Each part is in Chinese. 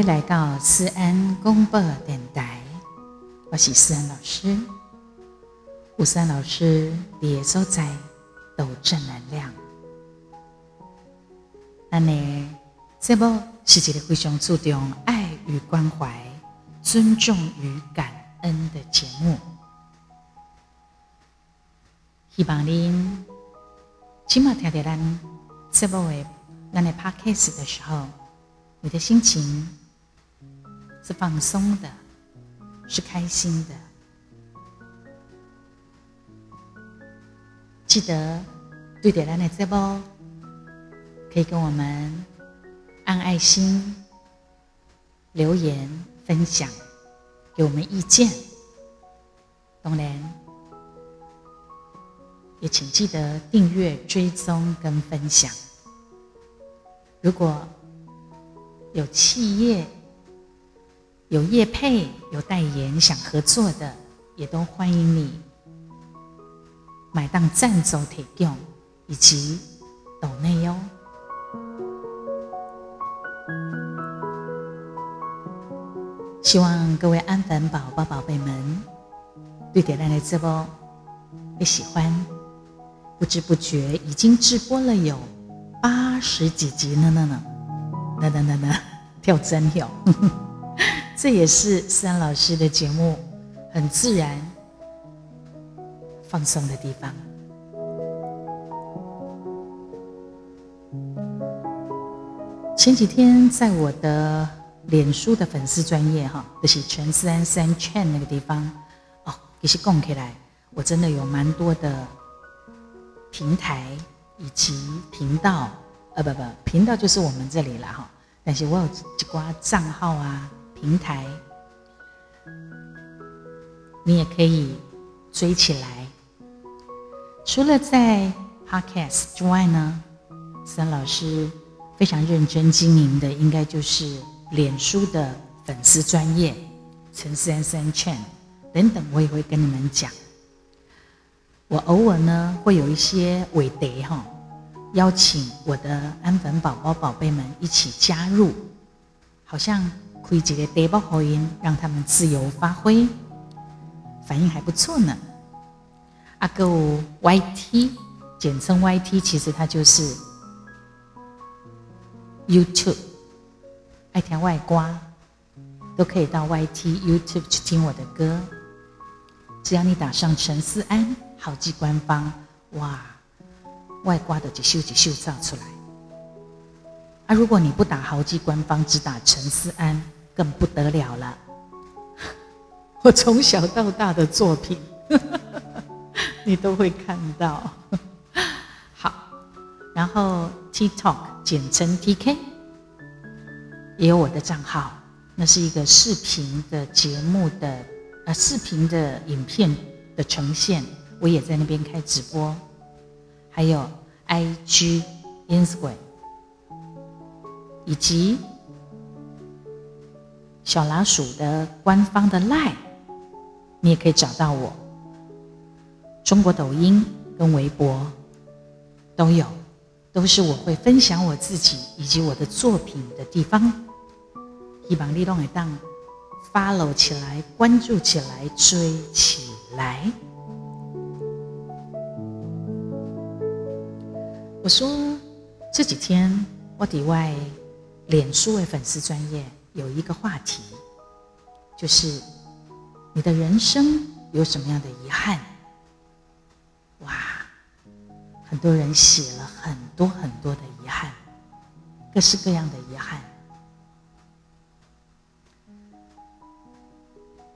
你来到思安公播电台，我是思安老师。吴思安老师也所在都正能量。那呢，这部是一个非常注重爱与关怀、尊重与感恩的节目。希望您起码听到咱这部的咱的 podcast 的时候。你的心情是放松的，是开心的。记得对点亮的这波，可以跟我们按爱心、留言、分享，给我们意见。当然，也请记得订阅、追踪跟分享。如果有企业、有业配、有代言想合作的，也都欢迎你买当赞助提供以及岛内哟。希望各位安粉宝宝、宝贝们对点亮的直播也喜欢，不知不觉已经直播了有八十几集了呢呢。呢呢呢呢，跳真跳，这也是思安老师的节目很自然放松的地方。前几天在我的脸书的粉丝专业哈，就是全思安三圈那个地方哦，也是供起来，我真的有蛮多的平台以及频道。呃，不不，频道就是我们这里了哈。但是我有几挂账号啊，平台，你也可以追起来。除了在 Podcast 之外呢，三老师非常认真经营的，应该就是脸书的粉丝专业陈三三圈等等，我也会跟你们讲。我偶尔呢会有一些尾碟哈。邀请我的安粉宝宝、宝贝们一起加入，好像可以几个背包口音，让他们自由发挥，反应还不错呢。阿哥 YT，简称 YT，其实它就是 YouTube，爱听外挂都可以到 YT YouTube 去听我的歌，只要你打上陈思安，好记官方，哇！外挂的几秀几秀造出来，啊！如果你不打豪记官方，只打陈思安，更不得了了。我从小到大的作品，你都会看到。好，然后 TikTok 简称 TK，也有我的账号，那是一个视频的节目的呃视频的影片的呈现，我也在那边开直播。还有 I G Instagram，以及小老鼠的官方的 Line，你也可以找到我。中国抖音跟微博都有，都是我会分享我自己以及我的作品的地方。希望你都会当 follow 起来，关注起来，追起来。我说这几天我底外脸书为粉丝专业有一个话题，就是你的人生有什么样的遗憾？哇，很多人写了很多很多的遗憾，各式各样的遗憾。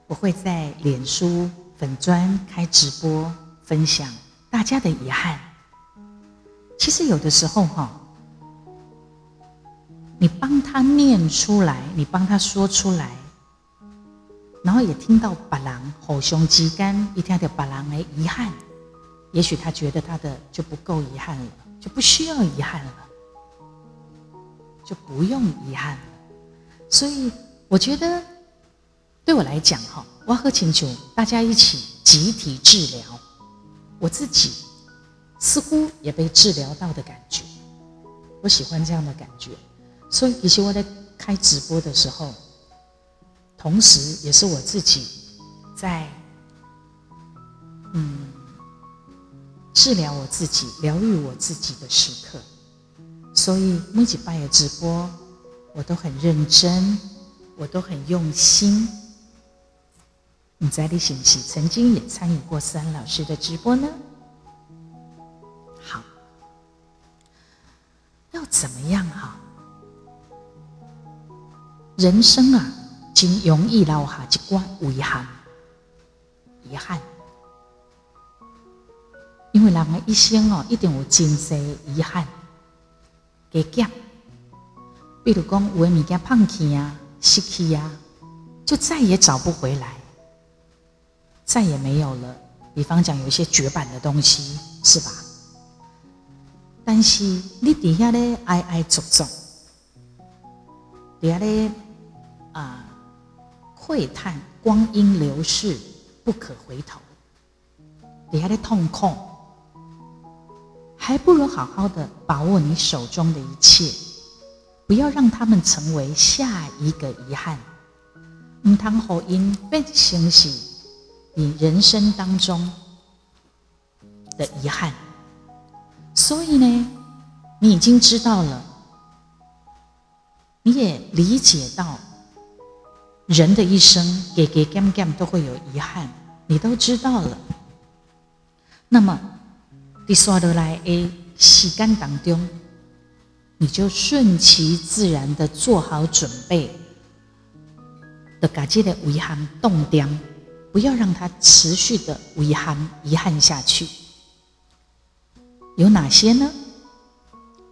我会在脸书粉专开直播分享大家的遗憾。其实有的时候哈，你帮他念出来，你帮他说出来，然后也听到把郎吼胸肌干，一听到把郎的遗憾，也许他觉得他的就不够遗憾了，就不需要遗憾了，就不用遗憾了。所以我觉得，对我来讲哈，我要和请求大家一起集体治疗我自己。似乎也被治疗到的感觉，我喜欢这样的感觉。所以，其实我在开直播的时候，同时也是我自己在嗯治疗我自己、疗愈我自己的时刻。所以每几半夜直播，我都很认真，我都很用心。你在你信息曾经也参与过思安老师的直播呢？好，要怎么样哈？人生啊，真容易留下一挂遗憾，遗憾，因为人的一生哦，一定有真多遗憾。加减，比如讲有的物件放弃啊、失去啊，就再也找不回来，再也没有了。比方讲，有一些绝版的东西，是吧？但是你底下咧哀哀足足，底下咧啊喟叹光阴流逝不可回头，底下咧痛苦。还不如好好的把握你手中的一切，不要让他们成为下一个遗憾。唔通好因变成是你人生当中的遗憾。所以呢，你已经知道了，你也理解到，人的一生给给 gam gam 都会有遗憾，你都知道了。那么。你刷得来诶，时间当中，你就顺其自然的做好准备，的把这的遗憾冻掉，不要让它持续的遗憾遗憾下去。有哪些呢？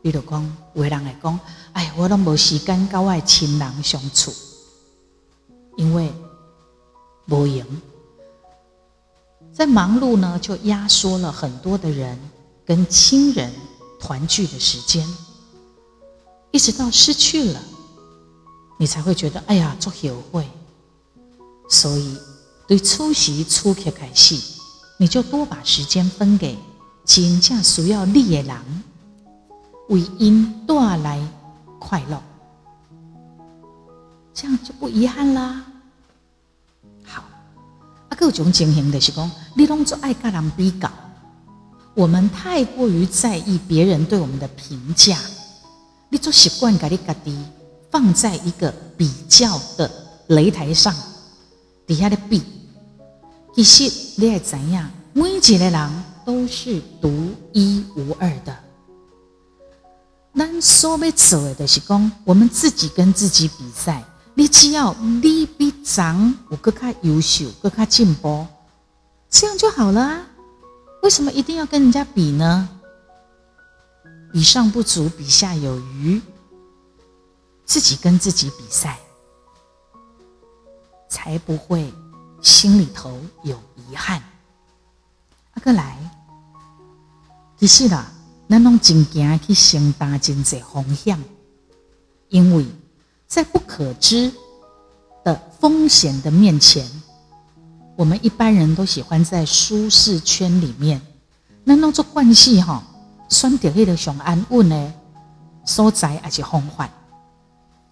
比如讲，有人来讲，哎，我都无时间跟我亲人相处，因为无闲。在忙碌呢，就压缩了很多的人跟亲人团聚的时间，一直到失去了，你才会觉得哎呀，做友会。所以，对出席出去开始，你就多把时间分给真正需要你的人，为因带来快乐，这样就不遗憾啦。好，啊各种情形的是讲，你拢做爱跟人比较，我们太过于在意别人对我们的评价，你做习惯把你家己放在一个比较的擂台上，底下的比，其实你也怎样？每一个人都是独一无二的。咱所要做的是讲，我们自己跟自己比赛。你只要你比长，我更加优秀，更加进步，这样就好了啊！为什么一定要跟人家比呢？比上不足，比下有余，自己跟自己比赛，才不会心里头有遗憾。阿哥来，其实啦，咱拢真惊去承担真济风险，因为。在不可知的风险的面前，我们一般人都喜欢在舒适圈里面。那那做惯系哈，选择迄个上安稳的所在而且方法。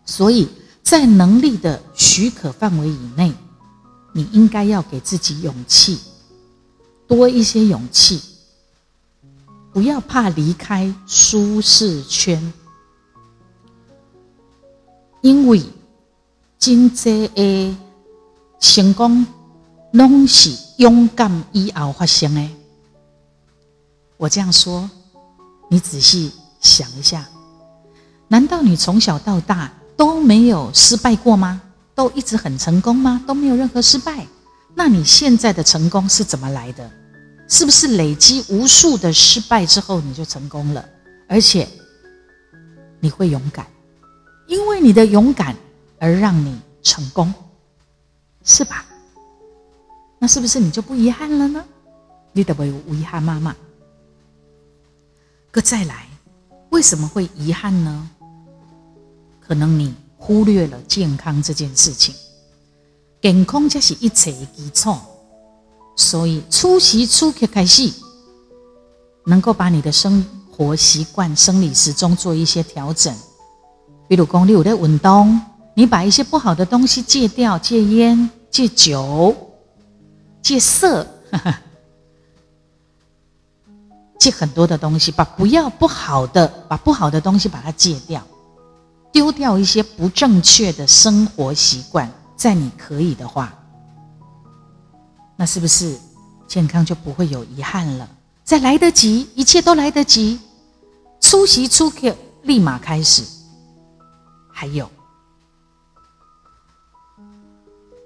所以在能力的许可范围以内，你应该要给自己勇气，多一些勇气，不要怕离开舒适圈。因为真济的成功，拢是勇敢以后发生的。我这样说，你仔细想一下，难道你从小到大都没有失败过吗？都一直很成功吗？都没有任何失败？那你现在的成功是怎么来的？是不是累积无数的失败之后你就成功了？而且你会勇敢？因为你的勇敢而让你成功，是吧？那是不是你就不遗憾了呢？你得不有遗憾妈妈。可再来，为什么会遗憾呢？可能你忽略了健康这件事情。健康就是一切的基础，所以初时初刻开始，能够把你的生活习惯、生理时钟做一些调整。比如讲，你有在运动，你把一些不好的东西戒掉，戒烟、戒酒、戒色，戒很多的东西，把不要不好的，把不好的东西把它戒掉，丢掉一些不正确的生活习惯，在你可以的话，那是不是健康就不会有遗憾了？在来得及，一切都来得及，出席出客立马开始。还有，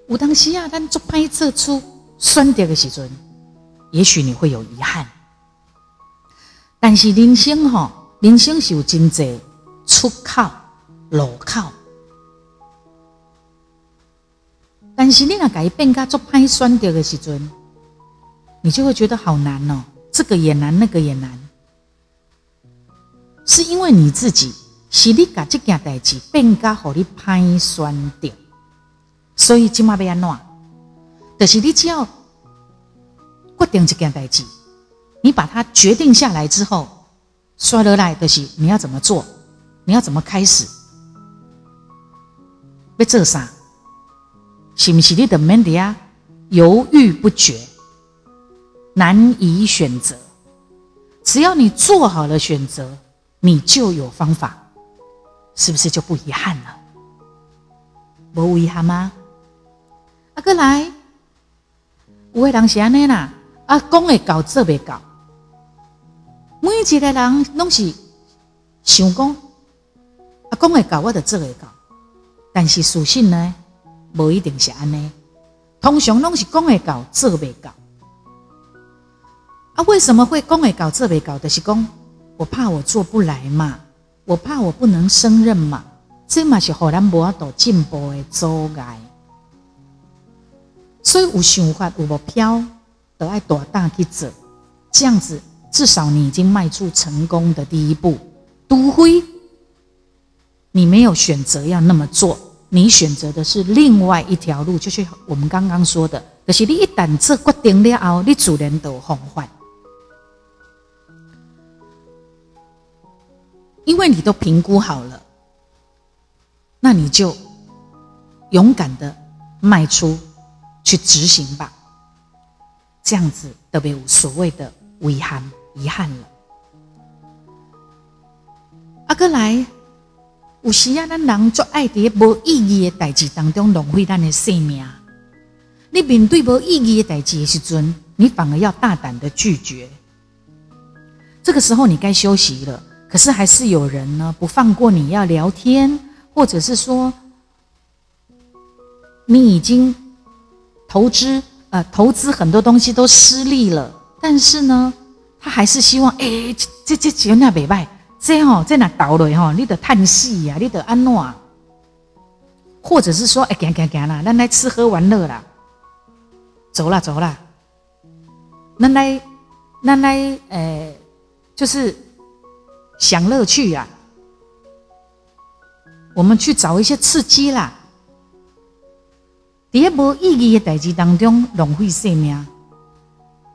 有当时啊，咱做拍做出酸掉的时阵，也许你会有遗憾。但是人生哈，人生是有真济出口、路口。但是你若改变甲做拍酸掉的时阵，你就会觉得好难哦，这个也难，那个也难，是因为你自己。是你把这件代志变加互你歹选掉，所以即马要安怎？就是你只要决定一件代志，你把它决定下来之后，刷落来就是你要怎么做，你要怎么开始，要做啥？是不是你的门底啊？犹豫不决，难以选择。只要你做好了选择，你就有方法。是不是就不遗憾了？无遗憾吗？啊，过来，有个人是安尼啦，啊，讲会到做未到，每一个人拢是想讲，啊，讲会到我就做会到，但是属性呢，无一定是安尼，通常拢是讲会到做未到。啊，为什么会讲会到做未到？就是讲，我怕我做不来嘛。我怕我不能胜任嘛，这嘛是互咱无法度进步的阻碍。所以有想法有目标，都爱大胆去做，这样子至少你已经迈出成功的第一步。除非你没有选择要那么做，你选择的是另外一条路，就是我们刚刚说的，就是你一旦做决定了后，你自然都防范。因为你都评估好了，那你就勇敢的迈出去执行吧，这样子都没有所谓的遗憾遗憾了。阿哥来，有时啊，咱人做爱伫无意义的代志当中浪费咱的生命。你面对无意义的代志的时阵，你反而要大胆的拒绝。这个时候，你该休息了。可是还是有人呢，不放过你要聊天，或者是说，你已经投资呃投资很多东西都失利了，但是呢，他还是希望哎，这这这那袂歹，这吼在哪倒了吼，你得叹息呀，你得安诺，或者是说哎，行行行啦，咱来吃喝玩乐啦，走啦走啦，咱来咱来呃，就是。享乐趣呀，我们去找一些刺激啦。在无意义的代志当中浪费生命，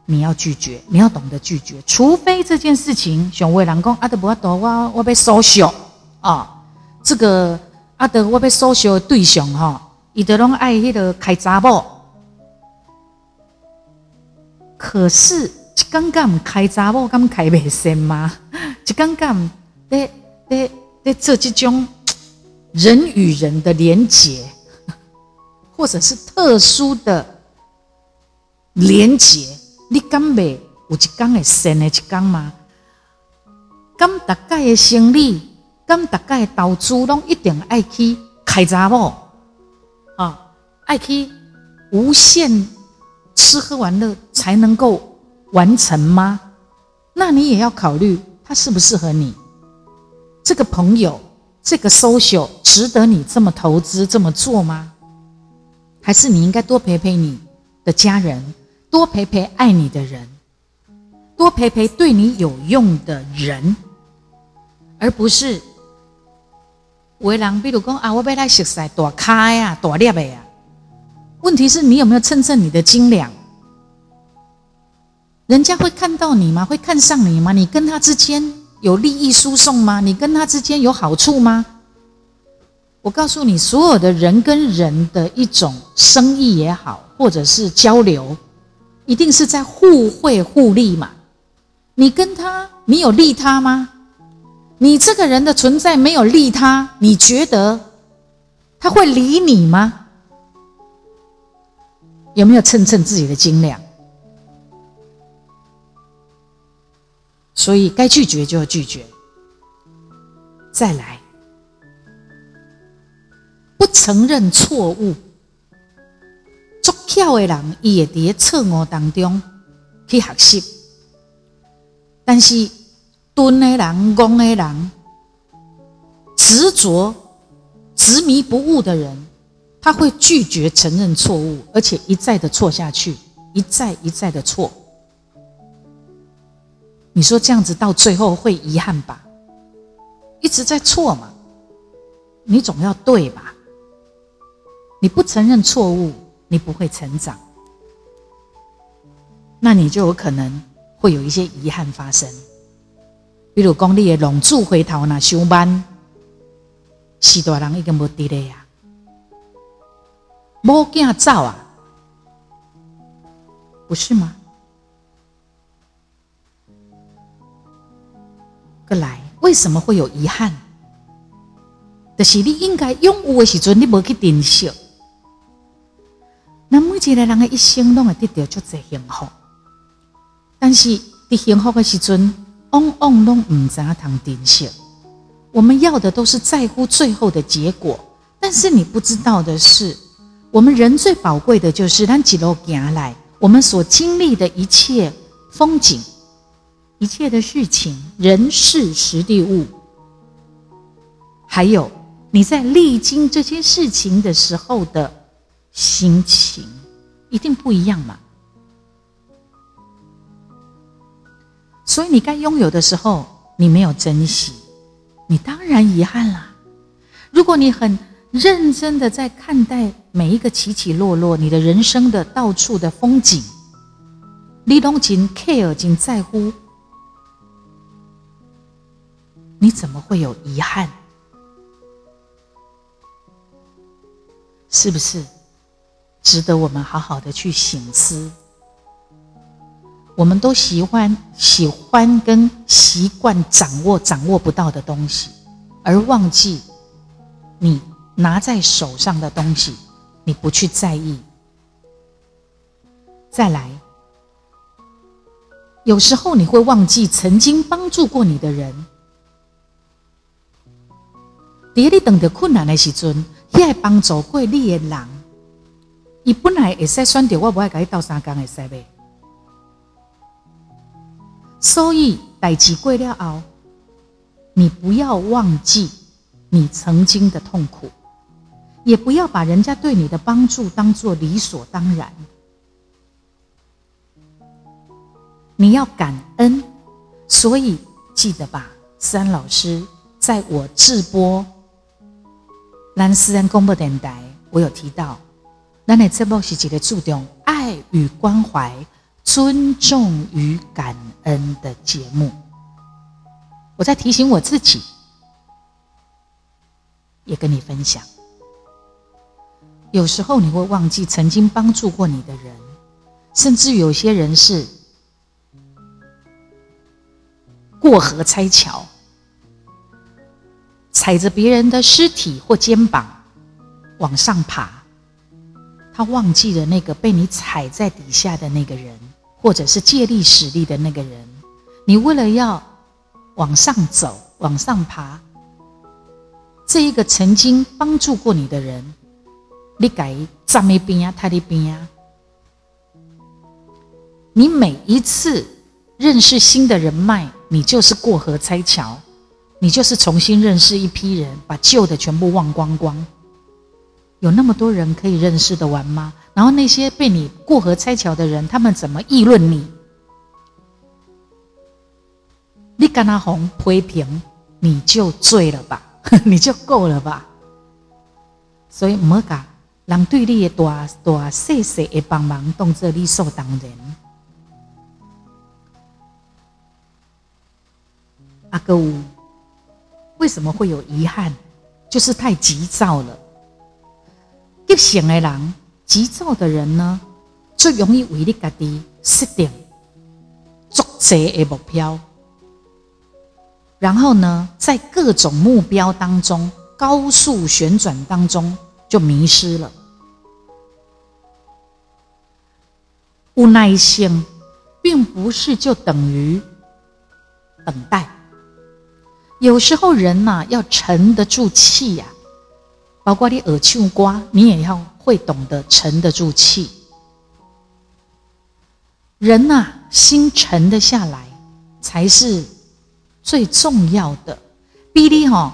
你要拒绝，你要懂得拒绝。除非这件事情，像伟人讲阿德伯多我我被收小啊，这个阿德我被收小的对象哈，伊都拢爱迄个开查某，可是。刚刚开查某，刚开袂成吗？就刚刚在在在做这种人与人的连结，或者是特殊的连结，你敢未有一天会成的一天吗？敢大概的生理，敢大概的投资，拢一定爱去开闸某啊，爱去无限吃喝玩乐才能够。完成吗？那你也要考虑他适不适合你。这个朋友，这个 social 值得你这么投资这么做吗？还是你应该多陪陪你的家人，多陪陪爱你的人，多陪陪对你有用的人，而不是为人。比如讲啊，我要来食晒大开啊，大粒的啊。问题是你有没有称称你的斤两？人家会看到你吗？会看上你吗？你跟他之间有利益输送吗？你跟他之间有好处吗？我告诉你，所有的人跟人的一种生意也好，或者是交流，一定是在互惠互利嘛。你跟他，你有利他吗？你这个人的存在没有利他，你觉得他会理你吗？有没有称称自己的斤两？所以该拒绝就要拒绝。再来，不承认错误。作巧的人，伊会伫错误当中去学习；但是钝的人、戆的人、执着、执迷不悟的人，他会拒绝承认错误，而且一再的错下去，一再一再的错。你说这样子到最后会遗憾吧？一直在错嘛，你总要对吧？你不承认错误，你不会成长，那你就有可能会有一些遗憾发生。比如讲，你的龙柱回头那上班，四大人已经无伫咧呀，无惊走啊，不是吗？个来。为什么会有遗憾？就是你应该拥有的时阵，你无去珍惜。那每一个人的一生拢会得到足侪幸福，但是伫幸福的时阵，往往拢唔知通珍惜。我们要的都是在乎最后的结果，但是你不知道的是，我们人最宝贵的就是咱一路行来，我们所经历的一切风景。一切的事情、人事、实地物，还有你在历经这些事情的时候的心情，一定不一样嘛。所以你该拥有的时候，你没有珍惜，你当然遗憾啦。如果你很认真的在看待每一个起起落落，你的人生的到处的风景，你都尽 care、尽在乎。你怎么会有遗憾？是不是值得我们好好的去醒思？我们都喜欢喜欢跟习惯掌握掌握不到的东西，而忘记你拿在手上的东西，你不去在意。再来，有时候你会忘记曾经帮助过你的人。伫你等着困难的时阵，迄个帮助过你的人，伊本来会使选择我，不爱甲你斗三工会使呗。所以代志过了后，你不要忘记你曾经的痛苦，也不要把人家对你的帮助当做理所当然。你要感恩，所以记得吧，三老师在我直播。咱私人公布电台，我有提到，咱的节目是一个注重爱与关怀、尊重与感恩的节目。我在提醒我自己，也跟你分享。有时候你会忘记曾经帮助过你的人，甚至有些人是过河拆桥。踩着别人的尸体或肩膀往上爬，他忘记了那个被你踩在底下的那个人，或者是借力使力的那个人。你为了要往上走、往上爬，这一个曾经帮助过你的人，你改站那边啊，他那边啊。你每一次认识新的人脉，你就是过河拆桥。你就是重新认识一批人，把旧的全部忘光光。有那么多人可以认识的完吗？然后那些被你过河拆桥的人，他们怎么议论你？你跟他红批评，你就醉了吧？你就够了吧？所以莫讲，人对你的大大细细的帮忙，当作理所当然。阿哥。为什么会有遗憾？就是太急躁了。急性的人，急躁的人呢，最容易为你家己设定足济的目标，然后呢，在各种目标当中高速旋转当中就迷失了。无耐性，并不是就等于等待。有时候人呐，要沉得住气呀，包括你耳秋瓜，你也要会懂得沉得住气。人呐，心沉得下来，才是最重要的。比你吼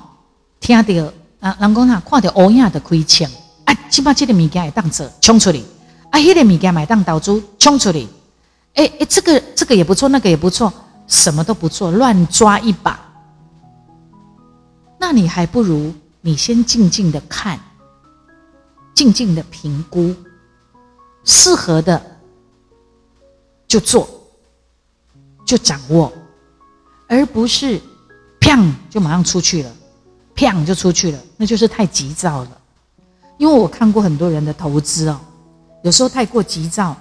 听到啊，人讲哈，看到乌鸦的开枪，啊，起码这个物件会当做冲出去。啊，迄个物件买当倒猪冲出去，哎哎，这个这个也不错，那个也不错，什么都不做，乱抓一把。那你还不如你先静静的看，静静的评估，适合的就做，就掌握，而不是砰就马上出去了，砰就出去了，那就是太急躁了。因为我看过很多人的投资哦。有时候太过急躁，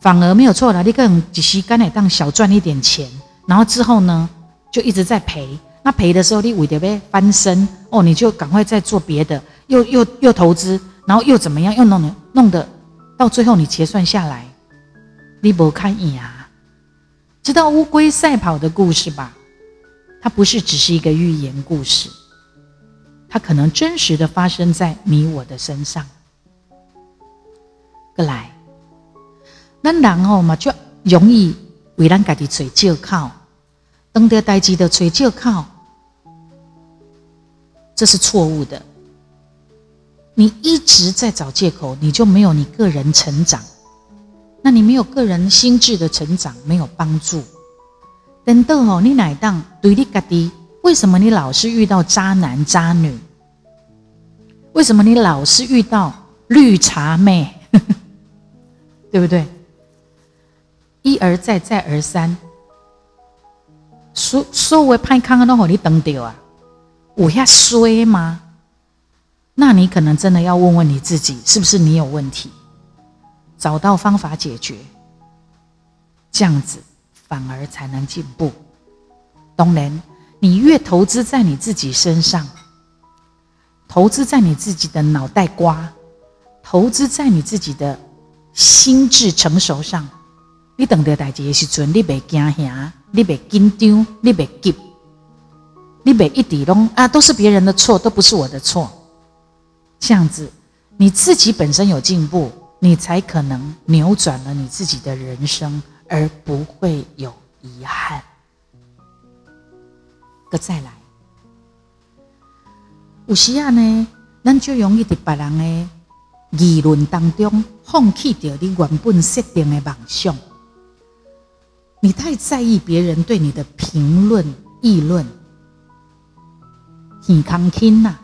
反而没有错了。你可能只是刚才当小赚一点钱，然后之后呢，就一直在赔。那赔的时候，你为的呗翻身哦，你就赶快再做别的，又又又投资，然后又怎么样，又弄的弄的，到最后你结算下来，你不看眼啊？知道乌龟赛跑的故事吧？它不是只是一个寓言故事，它可能真实的发生在你我的身上。来，咱人哦嘛就容易为咱家己找借口，等到代志的找借口，这是错误的。你一直在找借口，你就没有你个人成长。那你没有个人心智的成长，没有帮助。等到哦，你奶当对你家己，为什么你老是遇到渣男渣女？为什么你老是遇到绿茶妹？对不对？一而再，再而三，所所谓派康都和你等掉啊，我要衰吗？那你可能真的要问问你自己，是不是你有问题？找到方法解决，这样子反而才能进步。当然，你越投资在你自己身上，投资在你自己的脑袋瓜，投资在你自己的。心智成熟上，你等到代志的时阵，你别惊吓，你别紧张，你别急，你每一滴拢啊，都是别人的错，都不是我的错。这样子，你自己本身有进步，你才可能扭转了你自己的人生，而不会有遗憾。个再来，有时啊呢，咱就容易伫别人的。议论当中，放弃掉你原本设定的梦想。你太在意别人对你的评论、议论，耳康听呐，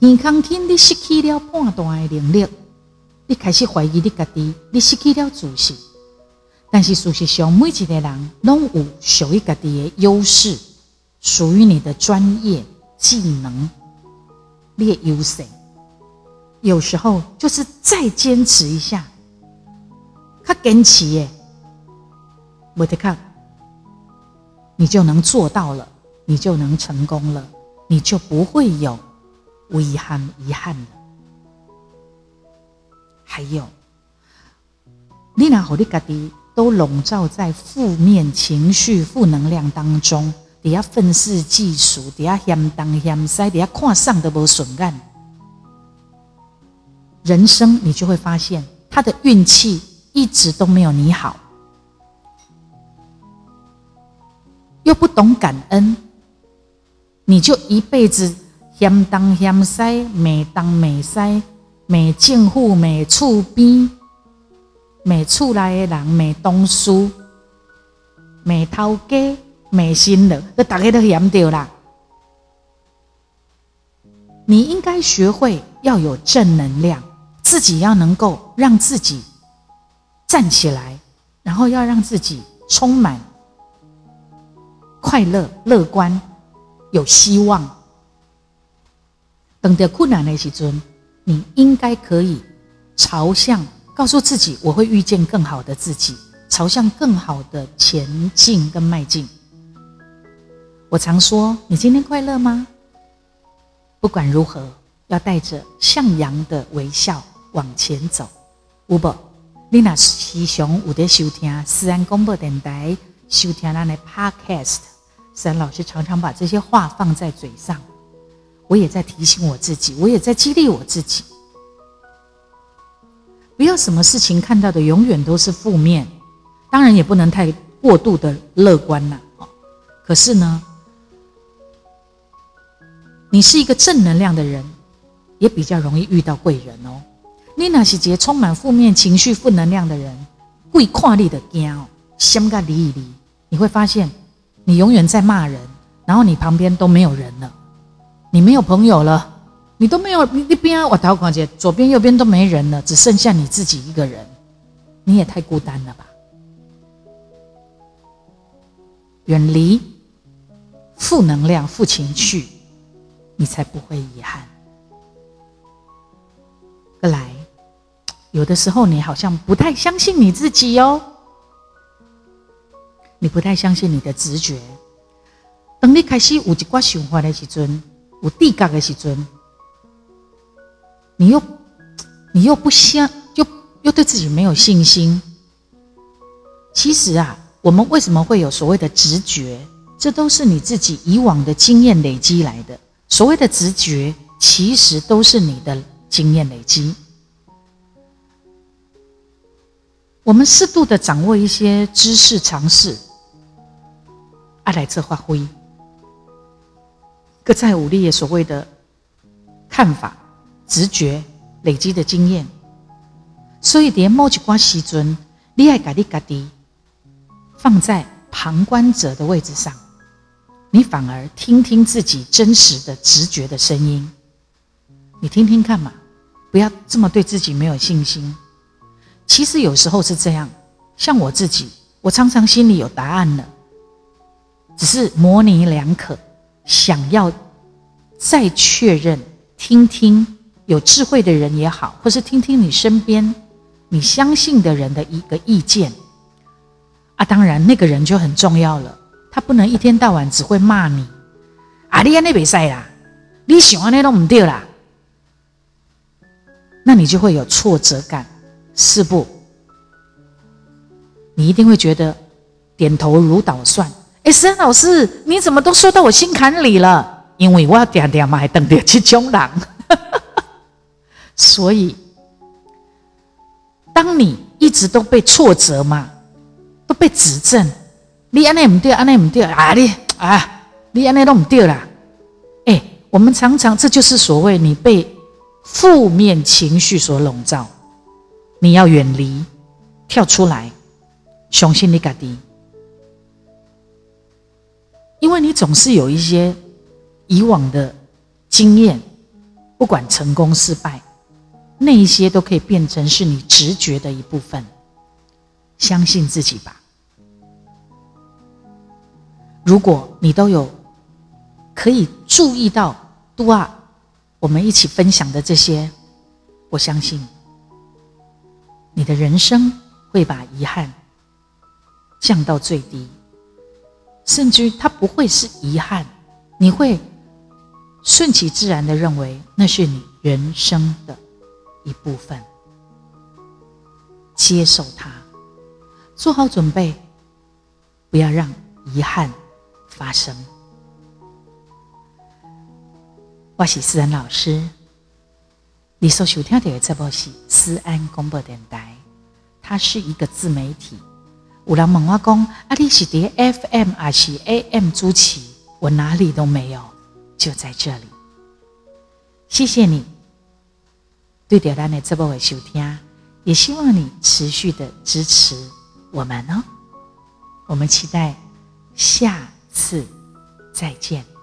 耳康听，你失去了判断的能力，你开始怀疑你家己，你失去了自信。但是事实上，每一个人拢有属于家己的优势，属于你的专业技能，你的优势。有时候就是再坚持一下，较坚持耶，我得看，你就能做到了，你就能成功了，你就不会有遗憾遗憾了。还有，你那好，你家己都笼罩在负面情绪、负能量当中，底下愤世嫉俗，底下嫌东嫌西，底下看上都无顺眼。人生，你就会发现他的运气一直都没有你好，又不懂感恩，你就一辈子嫌东嫌西，美东美西，美政府美厝边，美厝内的人美东书，美头家美心了，那大家都嫌掉啦。你应该学会要有正能量。自己要能够让自己站起来，然后要让自己充满快乐、乐观、有希望。等到困难的时阵，你应该可以朝向告诉自己，我会遇见更好的自己，朝向更好的前进跟迈进。我常说，你今天快乐吗？不管如何，要带着向阳的微笑往前走。有无？你那时常有在收听思安广播电台，收听咱的 Podcast。思安老师常常把这些话放在嘴上，我也在提醒我自己，我也在激励我自己。不要什么事情看到的永远都是负面，当然也不能太过度的乐观了。可是呢？你是一个正能量的人，也比较容易遇到贵人哦。你那是节充满负面情绪、负能量的人，贵跨力的惊哦，先个理一理，你会发现你永远在骂人，然后你旁边都没有人了，你没有朋友了，你都没有一边我导管姐左边右边都没人了，只剩下你自己一个人，你也太孤单了吧？远离负能量、负情绪。你才不会遗憾。二来，有的时候你好像不太相信你自己哦，你不太相信你的直觉。等你开始有一挂想法的时阵，有地格的时阵，你又你又不相，又又对自己没有信心。其实啊，我们为什么会有所谓的直觉？这都是你自己以往的经验累积来的。所谓的直觉，其实都是你的经验累积。我们适度的掌握一些知识常识，阿来这发挥，各在武力所谓的看法、直觉累积的经验，所以连某一关时尊，你爱家你家己放在旁观者的位置上。你反而听听自己真实的直觉的声音，你听听看嘛，不要这么对自己没有信心。其实有时候是这样，像我自己，我常常心里有答案了，只是模棱两可，想要再确认，听听有智慧的人也好，或是听听你身边你相信的人的一个意见啊，当然那个人就很重要了。他不能一天到晚只会骂你，啊，你安那比赛啦，你喜欢那都唔对啦，那你就会有挫折感，是不？你一定会觉得点头如捣蒜。哎，沈老师，你怎么都说到我心坎里了？因为我要点点嘛，还等着去冲浪。所以，当你一直都被挫折嘛，都被指正。你安尼唔对，安尼唔对啊！你啊，你安尼都唔对啦！哎，我们常常这就是所谓你被负面情绪所笼罩，你要远离，跳出来，相信你家己，因为你总是有一些以往的经验，不管成功失败，那一些都可以变成是你直觉的一部分，相信自己吧。如果你都有可以注意到杜啊，我们一起分享的这些，我相信你的人生会把遗憾降到最低，甚至它不会是遗憾，你会顺其自然的认为那是你人生的一部分，接受它，做好准备，不要让遗憾。发生。我是思安老师，你所收听的这部是思安广播电台，它是一个自媒体。有人问我讲，啊，你是伫 FM 还是 AM 主持？我哪里都没有，就在这里。谢谢你对点咱的这部的收听，也希望你持续的支持我们哦。我们期待下。次再见。